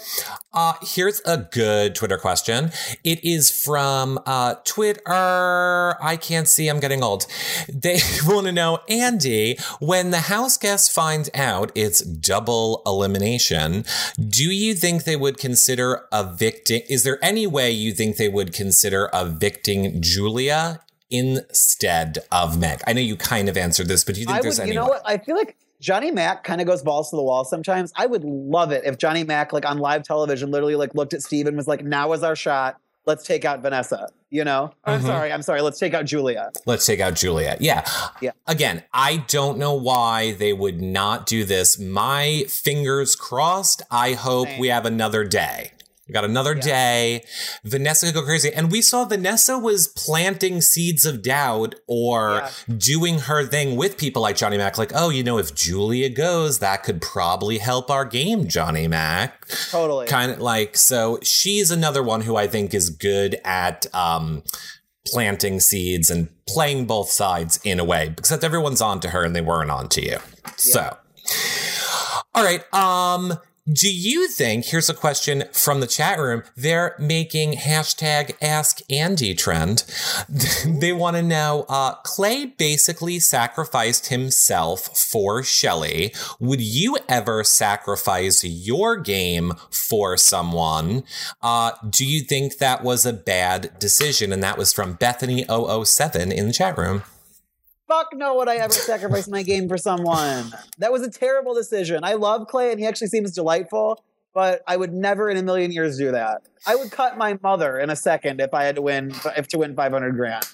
Uh, here's a good Twitter question. It is from uh, Twitter. I can't see. I'm getting old. They want to know, Andy, when the house guests find out it's double elimination, do you think they would consider evicting? Is there any way you think they would consider evicting Julia instead of Meg? I know you kind of answered this, but do you think I there's would, any you know what? I feel like Johnny Mac kind of goes balls to the wall sometimes. I would love it if Johnny Mac, like on live television, literally like looked at Steve and was like, "Now is our shot. let's take out Vanessa. You know, I'm Mhm. sorry, I'm sorry, let's take out Julia. Let's take out Julia. Yeah. Yeah. Again, I don't know why they would not do this. My fingers crossed. I hope Same. we have another day. We got another Yeah. day. Vanessa could go crazy. And we saw Vanessa was planting seeds of doubt or doing her thing with people like Johnny Mac. Like, oh, you know, if Julia goes, that could probably help our game, Johnny Mac Totally. kind of like so she's another one who i think is good at um planting seeds and playing both sides in a way except everyone's on to her and they weren't on to you so all right um do you think here's a question from the chat room they're making hashtag ask andy trend? They want to know uh clay basically sacrificed himself for shelly. Would you ever sacrifice your game for someone? Uh do you think that was a bad decision? And that was from bethany 007 in the chat room Fuck no, would I ever sacrifice my game for someone? That was a terrible decision. I love Clay and he actually seems delightful, but I would never in a million years do that. I would cut my mother in a second if I had to win if to win 500 grand.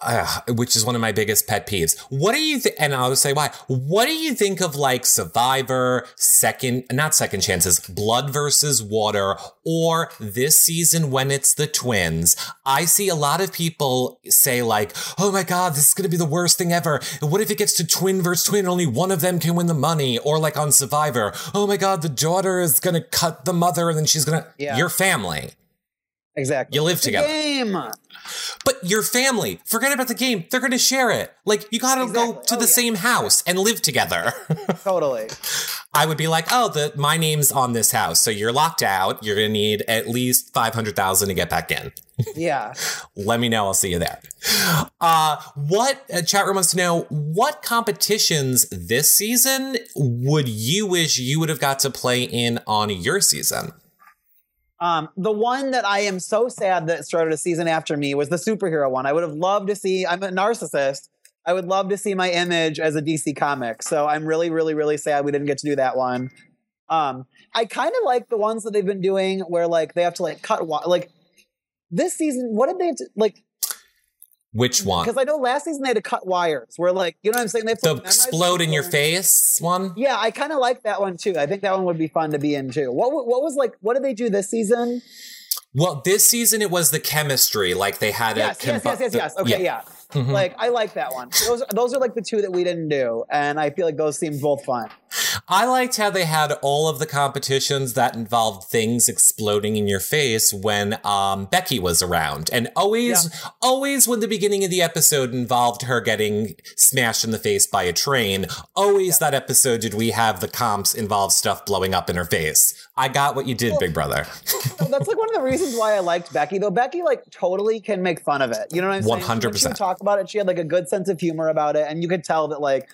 Uh, which is one of my biggest pet peeves. What do you think? And I'll say why. What do you think of like Survivor, second, not second chances, Blood versus Water, or this season when it's the twins? I see a lot of people say like, "Oh my god, this is gonna be the worst thing ever." What if it gets to twin versus twin? and Only one of them can win the money, or like on Survivor, "Oh my god, the daughter is gonna cut the mother, and then she's gonna." Yeah. Your family. Exactly. You live It's together. But your family, forget about the game. They're going to share it. Like, you got to go to Oh, the yeah. same house and live together. Totally. I would be like, oh, the my name's on this house. So you're locked out. You're going to need at least 500,000 to get back in. Yeah. Let me know. I'll see you there. Uh, what uh, chat room wants to know what competitions this season would you wish you would have got to play in on your season? Um, the one that I am so sad that started a season after me was the superhero one. I would have loved to see. I'm a narcissist. I would love to see my image as a DC comic. So I'm really, really, really sad we didn't get to do that one. Um, I kind of like the ones that they've been doing where like they have to like cut wi- like this season. What did they to, like? Which one? Because I know last season they had to cut wires. Where like you know what I'm saying? They have to The like, explode in your face one? Yeah, I kind of like that one too. I think that one would be fun to be in too. What what was like? What did they do this season? Well, this season it was the chemistry. Like they had Yes, a yes, yes, yes, yes. Okay, yeah. Mhm. Like I like that one. Those those are like the two that we didn't do, and I feel like those seemed both fun. I liked how they had all of the competitions that involved things exploding in your face when um, Becky was around. And always, always when the beginning of the episode involved her getting smashed in the face by a train, always that episode did we have the comps involve stuff blowing up in her face. I got what you did, Big Brother. That's like one of the reasons why I liked Becky, though. Becky like totally can make fun of it. You know what I'm saying? When she 100%. would talk about it, she had like a good sense of humor about it, and you could tell that like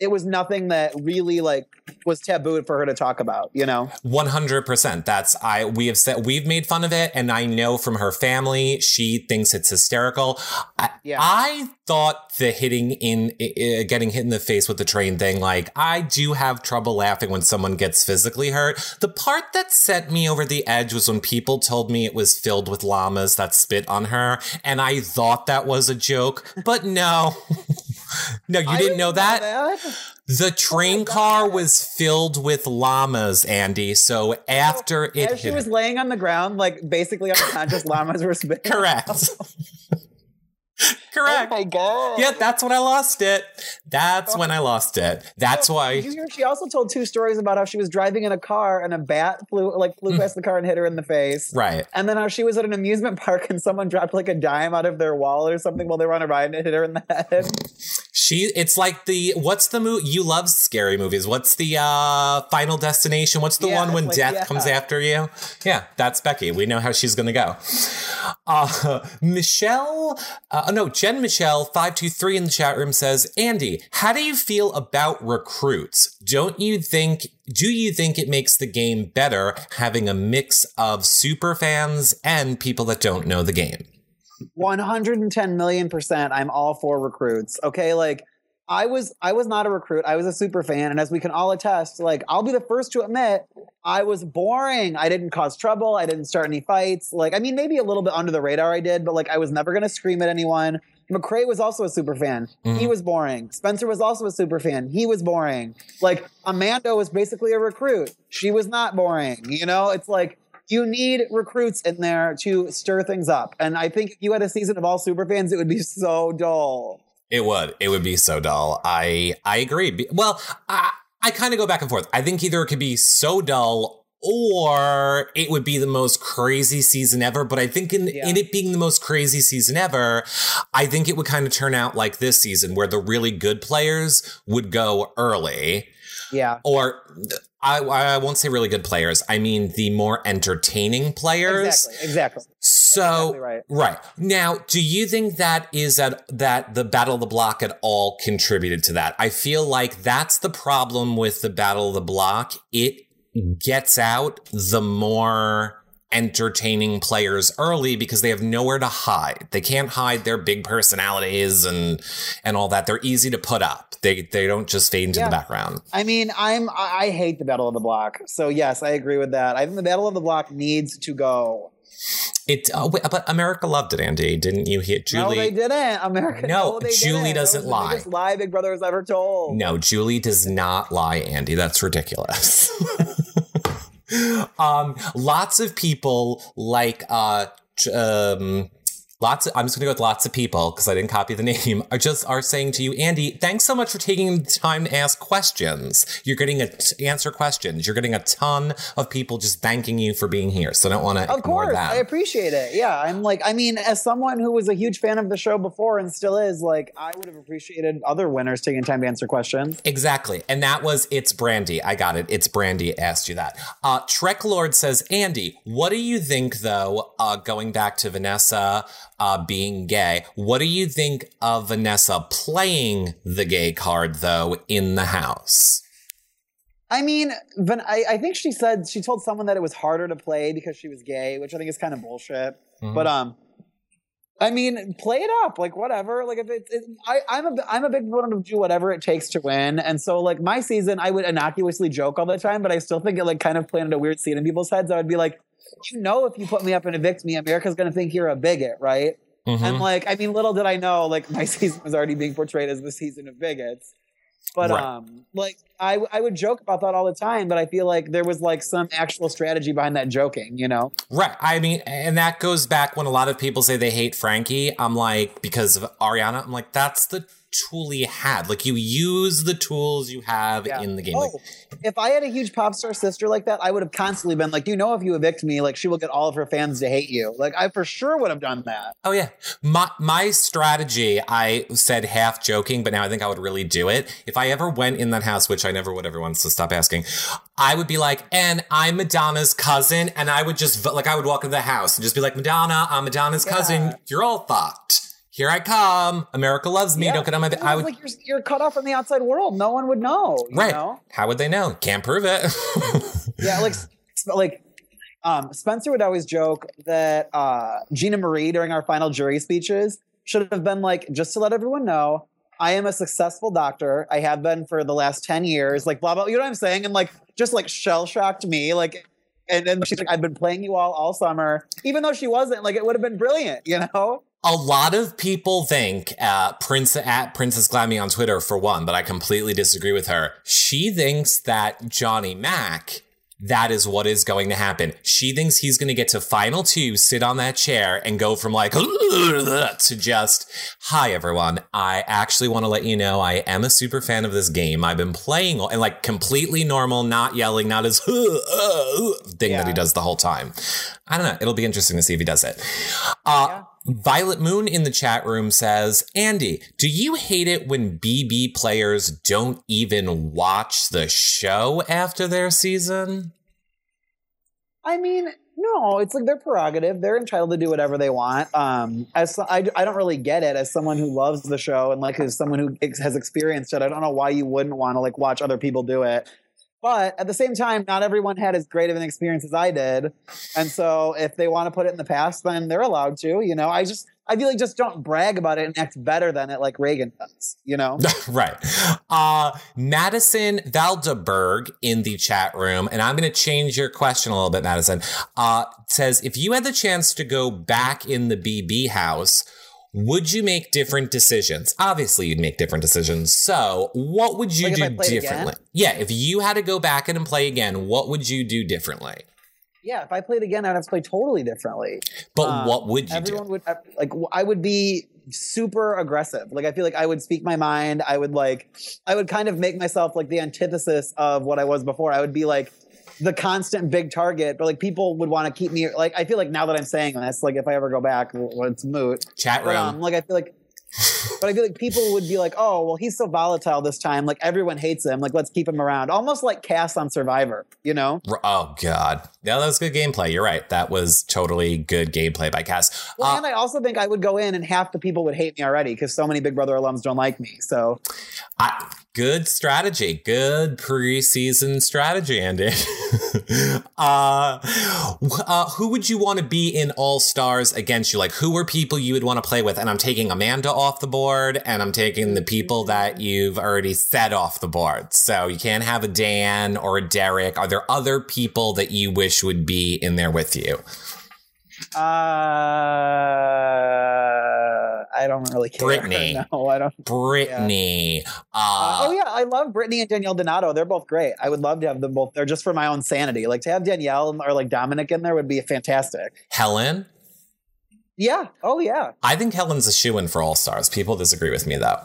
it was nothing that really like was taboo for her to talk about. You know? One hundred percent. That's I. We have said we've made fun of it, and I know from her family, she thinks it's hysterical. I, Yeah. I thought the hitting in, uh, getting hit in the face with the train thing. Like I do have trouble laughing when someone gets physically hurt. The part that set me over the edge was when people told me it was filled with llamas that spit on her, and I thought that was a joke, but no. No, you I didn't know that? that? The train car was filled with llamas, Andy. So after it As she hit was laying on the ground, like basically unconscious, llamas were spitting. correct. correct. Oh my god. yeah, that's when I lost it. That's when I lost it. That's why. you hear? She also told two stories about how she was driving in a car and a bat flew like flew past the car and hit her in the face. Right. And then how she was at an amusement park and someone dropped like a dime out of their wall or something while they were on a ride and it hit her in the head. She it's like the what's the movie you love scary movies. What's the uh final destination? What's the Yeah, one when like, death yeah. comes after you? Yeah, that's Becky. We know how she's gonna go. Uh Michelle uh no, Jen Michelle 523 in the chat room says, Andy, how do you feel about recruits? Don't you think do you think it makes the game better having a mix of super fans and people that don't know the game? 110 million percent I'm all for recruits. Okay, like I was I was not a recruit. I was a super fan and as we can all attest, like I'll be the first to admit I was boring. I didn't cause trouble. I didn't start any fights. Like, I mean, maybe a little bit under the radar I did, but like, I was never going to scream at anyone. McCrae was also a super fan. He Mhm. was boring. Spencer was also a super fan. He was boring. Like, Amanda was basically a recruit. She was not boring. You know, it's like, you need recruits in there to stir things up. And I think if you had a season of all super fans, it would be so dull. It would. It would be so dull. I I agree. Well, I I kind of go back and forth. I think either it could be so dull or it would be the most crazy season ever. But I think in, Yeah. in it being the most crazy season ever, I think it would kind of turn out like this season where the really good players would go early. Yeah. Or I, I won't say really good players. I mean the more entertaining players. Exactly. Exactly. So Exactly right. Right. Now, do you think that is that that the Battle of the Block at all contributed to that? I feel like that's the problem with the Battle of the Block. It gets out the more entertaining players early because they have nowhere to hide. They can't hide their big personalities and and all that. They're easy to put up. They they don't just fade into Yeah. the background. I mean, I'm I hate the Battle of the Block. So yes, I agree with that. I think the Battle of the Block needs to go. It uh, wait, but America loved it, Andy. Didn't you hear Julie? No, they didn't. America. No, Julie didn't. doesn't lie. The biggest lie Big Brother has ever told. No, Julie does not lie, Andy. That's ridiculous. um, lots of people like uh, um, lots. Of, I'm just gonna go with lots of people because I didn't copy the name. Are just are saying to you, Andy, thanks so much for taking the time to ask questions. You're getting a t- answer questions. You're getting a ton of people just thanking you for being here. So I don't want to Of course, that. I appreciate it. Yeah, I'm like, I mean, as someone who was a huge fan of the show before and still is, like, I would have appreciated other winners taking time to answer questions. Exactly. And that was It's Brandy. I got it. It's Brandy asked you that. Uh, Trek Lord says, Andy, what do you think, though, uh, going back to Vanessa uh, being gay, what do you think of Vanessa playing the gay card, though, in the house? I mean, Van- I, I think she said she told someone that it was harder to play because she was gay, which I think is kind of bullshit. Mhm. But um, I mean, play it up, like whatever. Like if it's, it, I, I'm a, I'm a big proponent of do whatever it takes to win. And so like my season, I would innocuously joke all the time, but I still think it like kind of planted a weird seed in people's heads. I would be like, you know, if you put me up and evict me, America's gonna think you're a bigot, right? Mhm. And like, I mean, little did I know, like my season was already being portrayed as the season of bigots. But Right. um, like I I would joke about that all the time, but I feel like there was like some actual strategy behind that joking, you know? Right. I mean, and that goes back when a lot of people say they hate Frankie. I'm like, because of Ariana, I'm like, that's the you had. Like, you use the tools you have Yeah. in the game. Oh, Like, if I had a huge pop star sister like that, I would have constantly been like, "Do you know, if you evict me, like she will get all of her fans to hate you. Like I for sure would have done that. Oh yeah. My my strategy, I said half joking, but now I think I would really do it. If I ever went in that house, which I never would, everyone so stop asking, I would be like, and I'm Madonna's cousin, and I would just like I would walk into the house and just be like, Madonna, I'm Madonna's cousin. You're all fucked. Here I come. America loves me. Yeah. Don't get on my. I would. like you're, you're cut off from the outside world. No one would know. You right. Know? How would they know? Can't prove it. Yeah, like like um, Spencer would always joke that uh, Gina Marie during our final jury speeches should have been like, just to let everyone know, I am a successful doctor. I have been for the last ten years. Like blah blah. You know what I'm saying? And like just like shell shocked me. Like. And then she's like, I've been playing you all all summer, even though she wasn't. Like, it would have been brilliant, you know? A lot of people think uh, Prince at Princess Glammy on Twitter for one, but I completely disagree with her. She thinks that Johnny Mac. That is what is going to happen. She thinks he's going to get to final two, sit on that chair, and go from like to just, hi everyone. I actually want to let you know I am a super fan of this game. I've been playing and like completely normal, not yelling, not as thing that he does the whole time. I don't know. It'll be interesting to see if he does it. Uh, Violet Moon in the chat room says, Andy, do you hate it when BB players don't even watch the show after their season? I mean, no, it's like their prerogative. They're entitled to do whatever they want. Um, as I, I don't really get it as someone who loves the show and like as someone who ex- has experienced it. I don't know why you wouldn't want to like watch other people do it. But at the same time, not everyone had as great of an experience as I did, and so if they want to put it in the past, then they're allowed to. You know, I just I feel like just don't brag about it and act better than it like Ragan does, you know? right. Uh, Madison Valdeberg in the chat room, and I'm going to change your question a little bit, Madison, uh, says if you had the chance to go back in the BB house, would you make different decisions? Obviously, you'd make different decisions. So, what would you Like do differently? Yeah, if you had to go back in and play again, what would you do differently? Yeah, if I played again, I'd have to play totally differently. But Um, what would you everyone do? would like I would be super aggressive like i feel like i would speak my mind i would like i would kind of make myself like the antithesis of what i was before i would be like the constant big target but like people would want to keep me like i feel like now that i'm saying this like if i ever go back well, it's moot Chat but room. um like i feel like but I feel like people would be like, "Oh, well, he's so volatile this time. Like everyone hates him. Like let's keep him around." Almost like Kass on Survivor, you know? Oh God! Yeah, that was good gameplay. You're right. That was totally good gameplay by Kass. Well, Uh, and I also think I would go in and half the people would hate me already because so many Big Brother alums don't like me. So I, good strategy. Good preseason strategy, Andy. uh, uh, who would you want to be in All Stars against you? Like, who are people you would want to play with? And I'm taking Amanda off the board, and I'm taking the people that you've already set off the board. So you can't have a Dan or a Derek. Are there other people that you wish would be in there with you? Uh, I don't really care. Brittany. No, I don't. Brittany. Uh, Uh, oh yeah, I love Brittany and Danielle Donato. They're both great. I would love to have them both there just for my own sanity. Like to have Danielle or like Dominic in there would be fantastic. Helen. Yeah. Oh yeah. I think Helen's a shoe in for All Stars. People disagree with me though.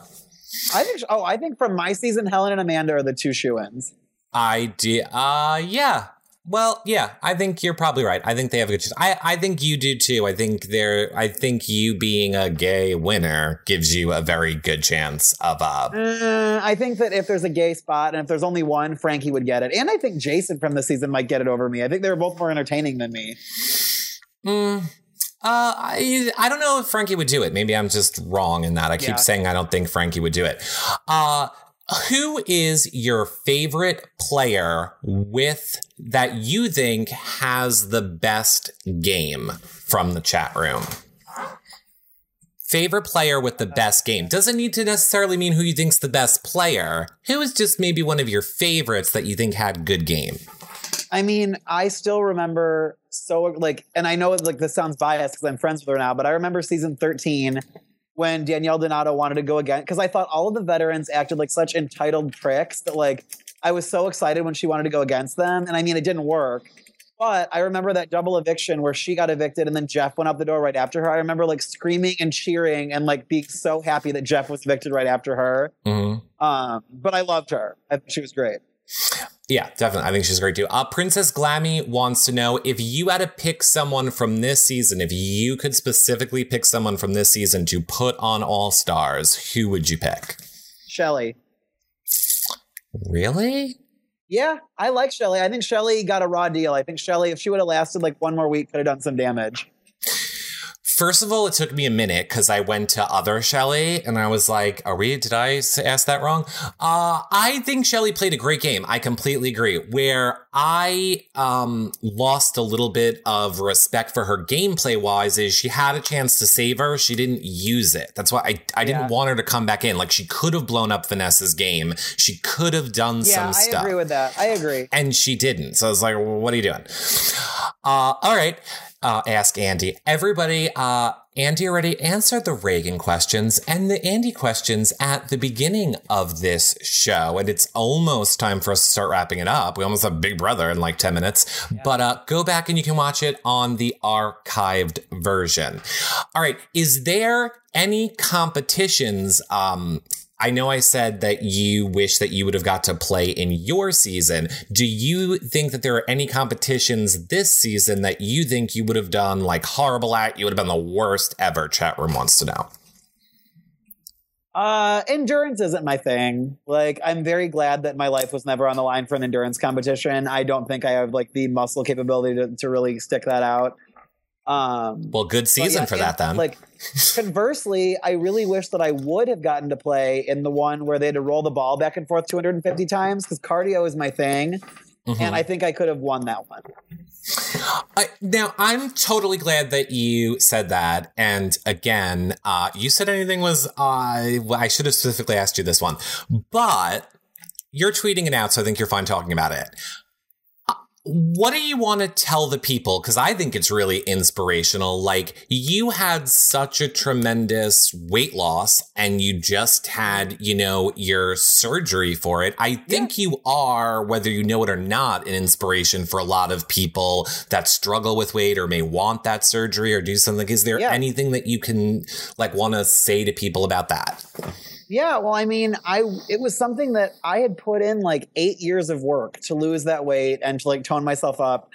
I think. Oh, I think from my season, Helen and Amanda are the two shoe ins. I do. Uh, yeah. Well, yeah. I think you're probably right. I think they have a good chance. I, I think you do too. I think they're. I think you being a gay winner gives you a very good chance of uh. Uh, I think that if there's a gay spot and if there's only one, Frankie would get it. And I think Jason from the season might get it over me. I think they're both more entertaining than me. Mm, uh, I I don't know if Frankie would do it. Maybe I'm just wrong in that. I keep Yeah. saying I don't think Frankie would do it. Uh, who is your favorite player with that you think has the best game from the chat room? Favorite player with the best game doesn't need to necessarily mean who you think's the best player. Who is just maybe one of your favorites that you think had good game? I mean, I still remember so like, and I know like this sounds biased because I'm friends with her now, but I remember season 13 when Danielle Donato wanted to go again because I thought all of the veterans acted like such entitled pricks that like I was so excited when she wanted to go against them, and I mean it didn't work. But I remember that double eviction where she got evicted and then Jeff went out the door right after her. I remember like screaming and cheering and like being so happy that Jeff was evicted right after her. Mm-hmm. Um, but I loved her. I she was great. Yeah, definitely. I think she's great too. Uh, Princess Glammy wants to know if you had to pick someone from this season, if you could specifically pick someone from this season to put on All Stars, who would you pick? Shelly. Really? Yeah, I like Shelly. I think Shelly got a raw deal. I think Shelly, if she would have lasted like one more week, could have done some damage. First of all, it took me a minute because I went to other Shelly and I was like, are we, did I ask that wrong? Uh, I think Shelly played a great game. I completely agree. Where I um, lost a little bit of respect for her gameplay wise is she had a chance to save her. She didn't use it. That's why I, I didn't Yeah. want her to come back in. Like she could have blown up Vanessa's game. She could have done Yeah, some I stuff I agree with that. I agree. and she didn't. So I was like, well, what are you doing? Uh, all right. Uh, ask Andy. Everybody, uh, Andy already answered the Ragan questions and the Andy questions at the beginning of this show. And it's almost time for us to start wrapping it up. We almost have Big Brother in like 10 minutes. But uh, go back and you can watch it on the archived version. All right. Is there any competitions? Um, I know I said that you wish that you would have got to play in your season. Do you think that there are any competitions this season that you think you would have done like horrible at? You would have been the worst ever. Chat room wants to know. Uh, endurance isn't my thing. Like, I'm very glad that my life was never on the line for an endurance competition. I don't think I have like the muscle capability to, to really stick that out. Um, Well, good season yeah, for that then. Like, conversely, I really wish that I would have gotten to play in the one where they had to roll the ball back and forth 250 times because cardio is my thing, Mhm. and I think I could have won that one. I, now I'm totally glad that you said that. And again, uh, you said anything was uh, I should have specifically asked you this one, but you're tweeting it out, so I think you're fine talking about it. What do you want to tell the people? Because I think it's really inspirational. Like, you had such a tremendous weight loss and you just had, you know, your surgery for it. I think you are, whether you know it or not, an inspiration for a lot of people that struggle with weight or may want that surgery or do something. Is there Yeah. anything that you can, like, want to say to people about that? Yeah, well, I mean, I it was something that I had put in like eight years of work to lose that weight and to like tone myself up.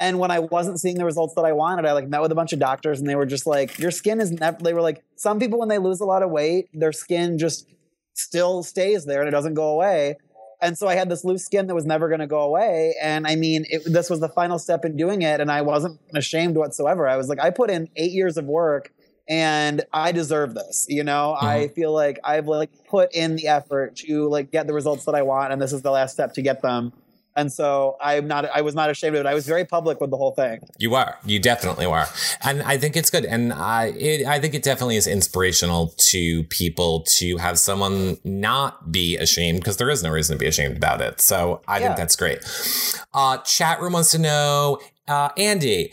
And when I wasn't seeing the results that I wanted, I like met with a bunch of doctors and they were just like, your skin is never, they were like, some people when they lose a lot of weight, their skin just still stays there and it doesn't go away. And so I had this loose skin that was never going to go away. And I mean, it, this was the final step in doing it. And I wasn't ashamed whatsoever. I was like, I put in eight years of work and I deserve this. You know, I feel like I've like put in the effort to like get the results that I want. And this is the last step to get them. And so I'm not, I was not ashamed of it. I was very public with the whole thing. You are. You definitely were. And I think it's good. And I, it, I think it definitely is inspirational to people to have someone not be ashamed because there is no reason to be ashamed about it. So I Yeah. think that's great. Uh, chat room wants to know, uh, Andy,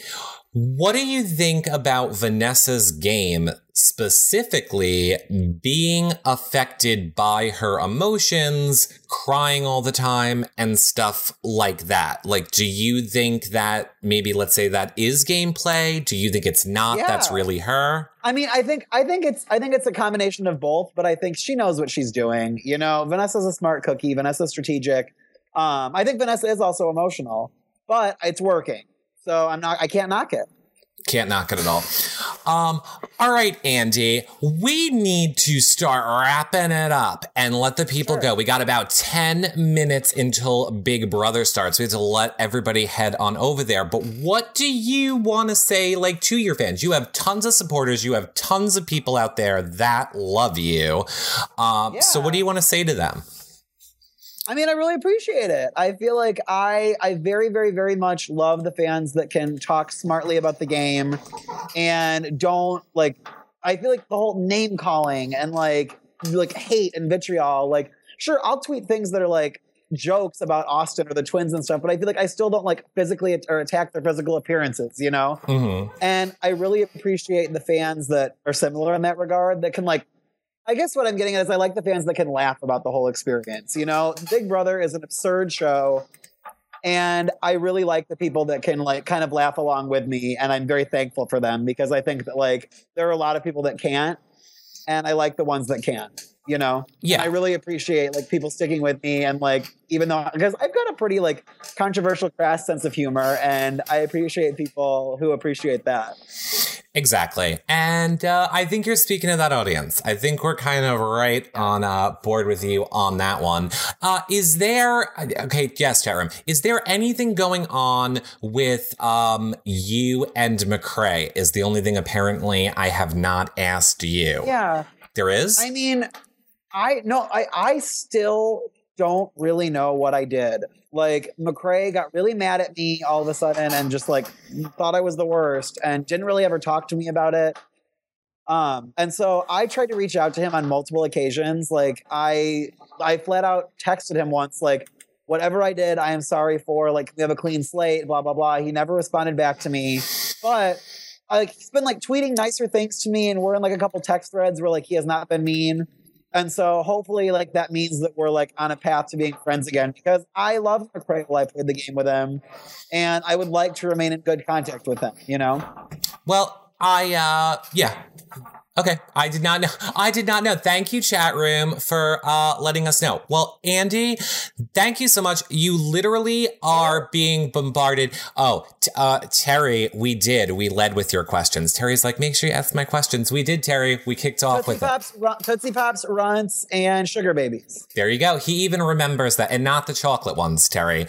what do you think about Vanessa's game specifically being affected by her emotions, crying all the time, and stuff like that? Like, do you think that maybe, let's say, that is gameplay? Do you think it's not? That's really her? I mean, I think I think it's I think it's a combination of both, but I think she knows what she's doing. You know, Vanessa's a smart cookie. Vanessa's strategic. Um, I think Vanessa is also emotional, but it's working. So I'm not. I can't knock it. Can't knock it at all. Um, all right, Andy, we need to start wrapping it up and let the people go. We got about 10 minutes until Big Brother starts. We have to let everybody head on over there. But what do you want to say, like, to your fans? You have tons of supporters. You have tons of people out there that love you. Um, So what do you want to say to them? I mean, I really appreciate it. I feel like I I very very very much love the fans that can talk smartly about the game and don't like I feel like the whole name calling and like like hate and vitriol like sure I'll tweet things that are like jokes about Austin or the twins and stuff but I feel like I still don't like physically at- or attack their physical appearances, you know? Mm-hmm. And I really appreciate the fans that are similar in that regard that can like I guess what I'm getting at is I like the fans that can laugh about the whole experience. You know, Big Brother is an absurd show. And I really like the people that can like kind of laugh along with me. And I'm very thankful for them because I think that like there are a lot of people that can't. And I like the ones that can, you know? Yeah. I really appreciate like people sticking with me and like even though because I've got a pretty like controversial crass sense of humor and I appreciate people who appreciate that. Exactly. And uh, I think you're speaking to that audience. I think we're kind of right on uh, board with you on that one. Uh, is there, okay, yes, chat room. Is there anything going on with um, you and McCrae? Is the only thing apparently I have not asked you. Yeah. There is? I mean, I no, I I still don't really know what I did. Like McCrae got really mad at me all of a sudden and just like thought I was the worst and didn't really ever talk to me about it. Um, and so I tried to reach out to him on multiple occasions. Like I I flat out texted him once, like, whatever I did, I am sorry for, like, we have a clean slate, blah, blah, blah. He never responded back to me. But like he's been like tweeting nicer things to me and we're in like a couple text threads where like he has not been mean and so hopefully like that means that we're like on a path to being friends again because i love mccrae while i played the game with him and i would like to remain in good contact with him you know Well, I uh yeah. Okay. I did not know. I did not know. Thank you, chat room, for uh letting us know. Well, Andy, thank you so much. You literally are being bombarded. Oh, t- uh Terry, we did. We led with your questions. Terry's like, make sure you ask my questions. We did, Terry. We kicked off tootsie with it. pops Run- tootsie pops runts and sugar babies There you go. He even remembers that, and not the chocolate ones, Terry.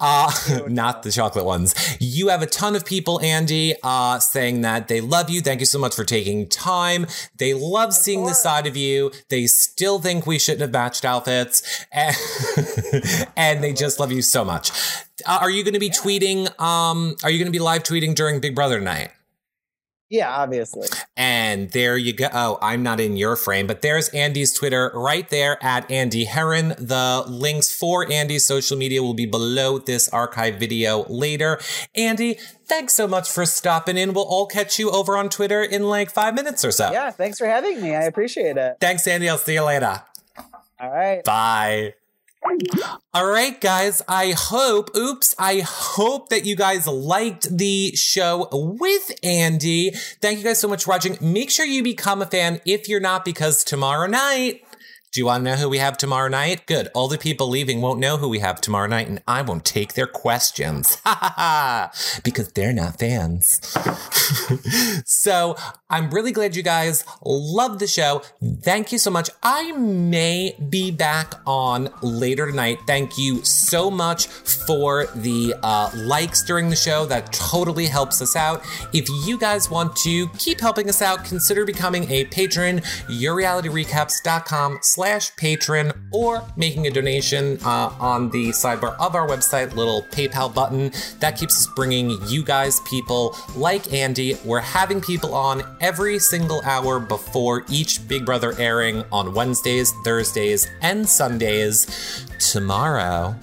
Uh, not the chocolate ones. You have a ton of people, Andy, uh, saying that they love you. Thank you so much for taking time. Time. They love seeing the side of you. They still think we shouldn't have matched outfits. And, and they just love you so much. Uh, are you going to be tweeting? Um, are you going to be live tweeting during Big Brother night? Yeah, obviously. And there you go. Oh, I'm not in your frame, but there's Andy's Twitter right there at Andy Herren. The links for Andy's social media will be below this archive video later. Andy, thanks so much for stopping in. We'll all catch you over on Twitter in like five minutes or so. Yeah, thanks for having me. I appreciate it. Thanks, Andy. I'll see you later. All right. Bye. All right, guys. I hope, oops, I hope that you guys liked the show with Andy. Thank you guys so much for watching. Make sure you become a fan if you're not, because tomorrow night, do you want to know who we have tomorrow night? Good. All the people leaving won't know who we have tomorrow night, and I won't take their questions. Ha ha ha! Because they're not fans. so I'm really glad you guys love the show. Thank you so much. I may be back on later tonight. Thank you so much for the uh, likes during the show. That totally helps us out. If you guys want to keep helping us out, consider becoming a patron. YourRealityRecaps.com slash patron or making a donation uh, on the sidebar of our website, little PayPal button. That keeps us bringing you guys people like Andy. We're having people on every single hour before each Big Brother airing on Wednesdays, Thursdays, and Sundays. Tomorrow,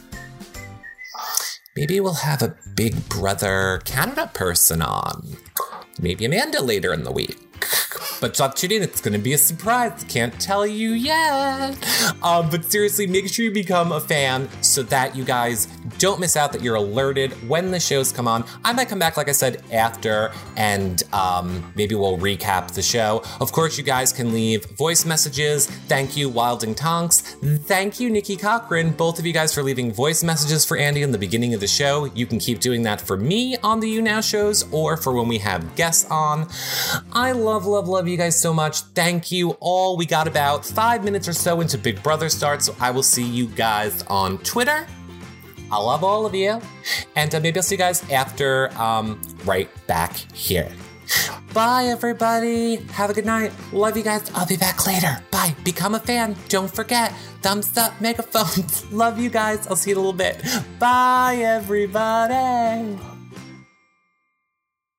maybe we'll have a Big Brother Canada person on. Maybe Amanda later in the week. But stop tuning, it's gonna be a surprise. Can't tell you yet. Um, but seriously, make sure you become a fan so that you guys don't miss out, that you're alerted when the shows come on. I might come back, like I said, after, and um, maybe we'll recap the show. Of course, you guys can leave voice messages. Thank you, Wilding Tonks. Thank you, Nikki Cochran, both of you guys for leaving voice messages for Andy in the beginning of the show. You can keep doing that for me on the YouNow shows or for when we have guests on. I love, love, love you guys so much. Thank you all. We got about five minutes or so into Big Brother start, so I will see you guys on Twitter. I love all of you. And uh, maybe I'll see you guys after, um, right back here. Bye, everybody. Have a good night. Love you guys. I'll be back later. Bye. Become a fan. Don't forget. Thumbs up, megaphones. Love you guys. I'll see you in a little bit. Bye, everybody.